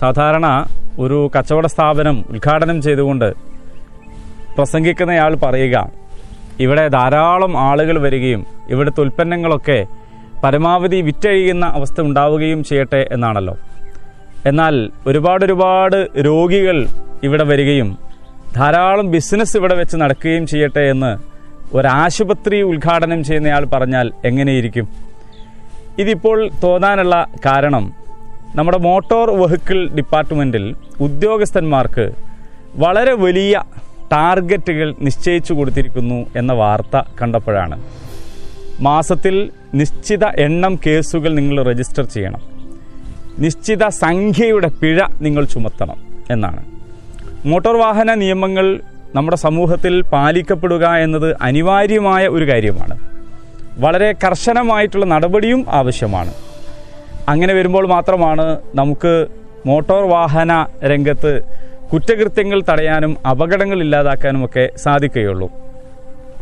സാധാരണ ഒരു കച്ചവട സ്ഥാപനം ഉദ്ഘാടനം ചെയ്തുകൊണ്ട് പ്രസംഗിക്കുന്നയാൾ പറയുക ഇവിടെ ധാരാളം ആളുകൾ വരികയും ഇവിടുത്തെ ഉൽപ്പന്നങ്ങളൊക്കെ പരമാവധി വിറ്റഴിയുന്ന അവസ്ഥ ഉണ്ടാവുകയും ചെയ്യട്ടെ എന്നാണല്ലോ. എന്നാൽ ഒരുപാട് ഒരുപാട് രോഗികൾ ഇവിടെ വരികയും ധാരാളം ബിസിനസ് ഇവിടെ വെച്ച് നടക്കുകയും ചെയ്യട്ടെ എന്ന് ഒരാശുപത്രി ഉദ്ഘാടനം ചെയ്യുന്നയാൾ പറഞ്ഞാൽ എങ്ങനെയിരിക്കും? ഇതിപ്പോൾ തോന്നാനുള്ള കാരണം നമ്മുടെ മോട്ടോർ വെഹിക്കിൾ ഡിപ്പാർട്ട്മെന്റിൽ ഉദ്യോഗസ്ഥന്മാർക്ക് വളരെ വലിയ ടാർഗറ്റുകൾ നിശ്ചയിച്ചു കൊടുത്തിരിക്കുന്നു എന്ന വാർത്ത കണ്ടപ്പോഴാണ്. മാസത്തിൽ നിശ്ചിത എണ്ണം കേസുകൾ നിങ്ങൾ രജിസ്റ്റർ ചെയ്യണം. നിശ്ചിത സംഖ്യയുടെ പിഴ നിങ്ങൾ ചുമത്തണം എന്നാണ്. മോട്ടോർ വാഹന നിയമങ്ങൾ നമ്മുടെ സമൂഹത്തിൽ പാലിക്കപ്പെടുക എന്നത് അനിവാര്യമായ ഒരു കാര്യമാണ്. വളരെ കർശനമായിട്ടുള്ള നടപടിയും ആവശ്യമാണ്. അങ്ങനെ വരുമ്പോൾ മാത്രമാണ് നമുക്ക് മോട്ടോർ വാഹന രംഗത്ത് കുറ്റകൃത്യങ്ങൾ തടയാനും അപകടങ്ങൾ ഇല്ലാതാക്കാനും ഒക്കെ സാധിക്കുകയുള്ളൂ.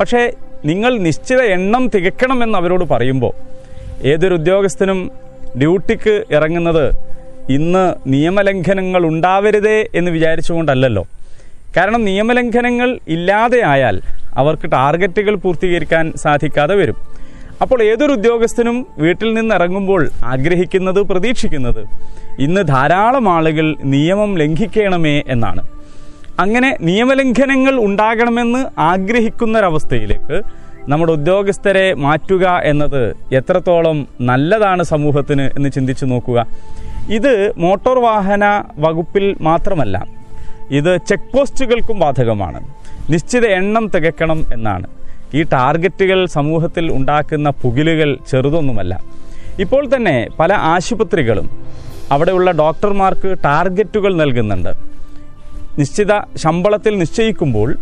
പക്ഷേ നിങ്ങൾ നിശ്ചിത എണ്ണം തികക്കണമെന്ന് അവരോട് പറയുമ്പോൾ ഏതൊരു ഉദ്യോഗസ്ഥനും ഡ്യൂട്ടിക്ക് ഇറങ്ങുന്നത് ഇന്ന് നിയമലംഘനങ്ങൾ ഉണ്ടാവരുതേ എന്ന് വിചാരിച്ചുകൊണ്ടല്ലല്ലോ. കാരണം നിയമലംഘനങ്ങൾ ഇല്ലാതെയായാൽ അവർക്ക് ടാർഗറ്റുകൾ പൂർത്തീകരിക്കാൻ സാധിക്കാതെ വരും. അപ്പോൾ ഏതൊരു ഉദ്യോഗസ്ഥനും വീട്ടിൽ നിന്ന് ഇറങ്ങുമ്പോൾ ആഗ്രഹിക്കുന്നത് പ്രതീക്ഷിക്കുന്നത് ഇന്ന് ധാരാളം ആളുകൾ നിയമം ലംഘിക്കണമേ എന്നാണ്. അങ്ങനെ നിയമലംഘനങ്ങൾ ഉണ്ടാകണമെന്ന് ആഗ്രഹിക്കുന്നൊരവസ്ഥയിലേക്ക് നമ്മുടെ ഉദ്യോഗസ്ഥരെ മാറ്റുക എന്നത് എത്രത്തോളം നല്ലതാണ് സമൂഹത്തിന് എന്ന് ചിന്തിച്ചു നോക്കുക. ഇത് മോട്ടോർ വാഹന വകുപ്പിൽ മാത്രമല്ല ഇത് ചെക്ക് പോസ്റ്റുകൾക്കും ബാധകമാണ്. നിശ്ചിത എണ്ണം തികക്കണം എന്നാണ്. ഈ ടാർഗറ്റുകൾ സമൂഹത്തിൽ ഉണ്ടാക്കുന്ന പുകിലുകൾ ചെറുതൊന്നുമല്ല. ഇപ്പോൾ തന്നെ പല ആശുപത്രികളും അവിടെയുള്ള ഡോക്ടർമാർക്ക് ടാർഗറ്റുകൾ നൽകുന്നുണ്ട്. നിശ്ചിത ശമ്പളത്തിൽ നിശ്ചയിക്കുമ്പോൾ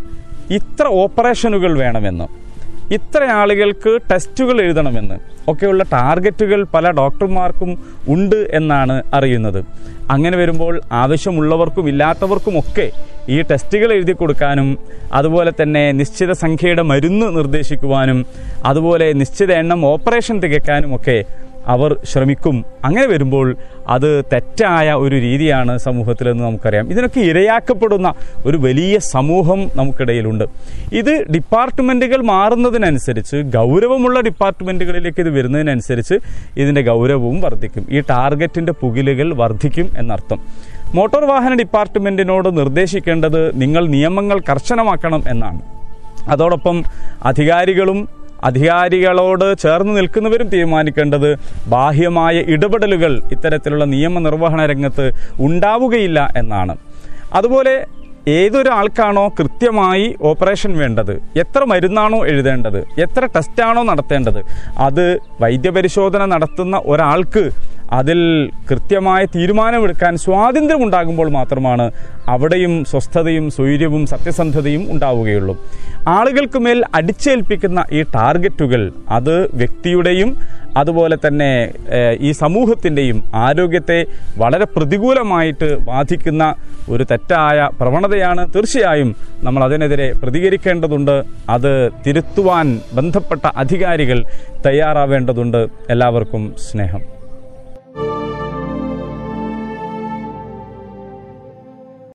ഇത്ര ഓപ്പറേഷനുകൾ വേണമെന്ന്. ഇത്ര ആളുകൾക്ക് ടെസ്റ്റുകൾ എഴുതണമെന്ന്. ഒക്കെയുള്ള ടാർഗറ്റുകൾ പല ഡോക്ടർമാർക്കും ഉണ്ട് എന്നാണ് അറിയുന്നത്. അങ്ങനെ വരുമ്പോൾ ആവശ്യമുള്ളവർക്കും ഇല്ലാത്തവർക്കും ഒക്കെ ഈ ടെസ്റ്റുകൾ എഴുതി കൊടുക്കാനും അതുപോലെ തന്നെ നിശ്ചിത സംഖ്യയുടെ മരുന്ന് നിർദ്ദേശിക്കുവാനും അതുപോലെ നിശ്ചിത എണ്ണം ഓപ്പറേഷൻ തികക്കാനും ഒക്കെ അവർ ശ്രമിക്കും. അങ്ങനെ വരുമ്പോൾ അത് തെറ്റായ ഒരു രീതിയാണ് സമൂഹത്തിലെന്ന് നമുക്കറിയാം. ഇതിനൊക്കെ ഇരയാക്കപ്പെടുന്ന ഒരു വലിയ സമൂഹം നമുക്കിടയിലുണ്ട്. ഇത് ഡിപ്പാർട്ട്മെന്റുകൾ മാറുന്നതിനനുസരിച്ച് ഗൗരവമുള്ള ഡിപ്പാർട്ട്മെന്റുകളിലേക്ക് ഇത് വരുന്നതിനനുസരിച്ച് ഇതിന്റെ ഗൗരവവും വർദ്ധിക്കും. ഈ ടാർഗറ്റിന്റെ പുകിലുകൾ വർദ്ധിക്കും എന്നർത്ഥം. മോട്ടോർ വാഹന ഡിപ്പാർട്ട്മെന്റിനോട് നിർദ്ദേശിക്കേണ്ടത് നിങ്ങൾ നിയമങ്ങൾ കർശനമാക്കണം എന്നാണ്. അതോടൊപ്പം അധികാരികളും അധികാരികളോട് ചേർന്ന് നിൽക്കുന്നവരും തീരുമാനിക്കേണ്ടത് ബാഹ്യമായ ഇടപെടലുകൾ ഇത്തരത്തിലുള്ള നിയമനിർവഹണ രംഗത്ത് ഉണ്ടാവുകയില്ല എന്നാണ്. അതുപോലെ ഏതൊരാൾക്കാണോ കൃത്യമായി ഓപ്പറേഷൻ വേണ്ടത്? എത്ര മരുന്നാണോ എഴുതേണ്ടത്? എത്ര ടെസ്റ്റാണോ നടത്തേണ്ടത്? അത് വൈദ്യപരിശോധന നടത്തുന്ന ഒരാൾക്ക് അതിൽ കൃത്യമായ തീരുമാനമെടുക്കാൻ സ്വാതന്ത്ര്യം ഉണ്ടാകുമ്പോൾ മാത്രമാണ് അവിടെയും സ്വസ്ഥതയും സ്വൈര്യവും സത്യസന്ധതയും ഉണ്ടാവുകയുള്ളൂ. ആളുകൾക്ക് മേൽ അടിച്ചേൽപ്പിക്കുന്ന ഈ ടാർഗറ്റുകൾ അത് വ്യക്തിയുടെയും അതുപോലെ തന്നെ ഈ സമൂഹത്തിന്റെയും ആരോഗ്യത്തെ വളരെ പ്രതികൂലമായിട്ട് ബാധിക്കുന്ന ഒരു തെറ്റായ പ്രവണതയാണ് തീർച്ചയായും നമ്മൾ അതിനെതിരെ പ്രതികരിക്കേണ്ടതുണ്ട്. അത് തിരുത്തുവാൻ ബന്ധപ്പെട്ട അധികാരികൾ തയ്യാറാവേണ്ടതുണ്ട്. എല്ലാവർക്കും സ്നേഹം.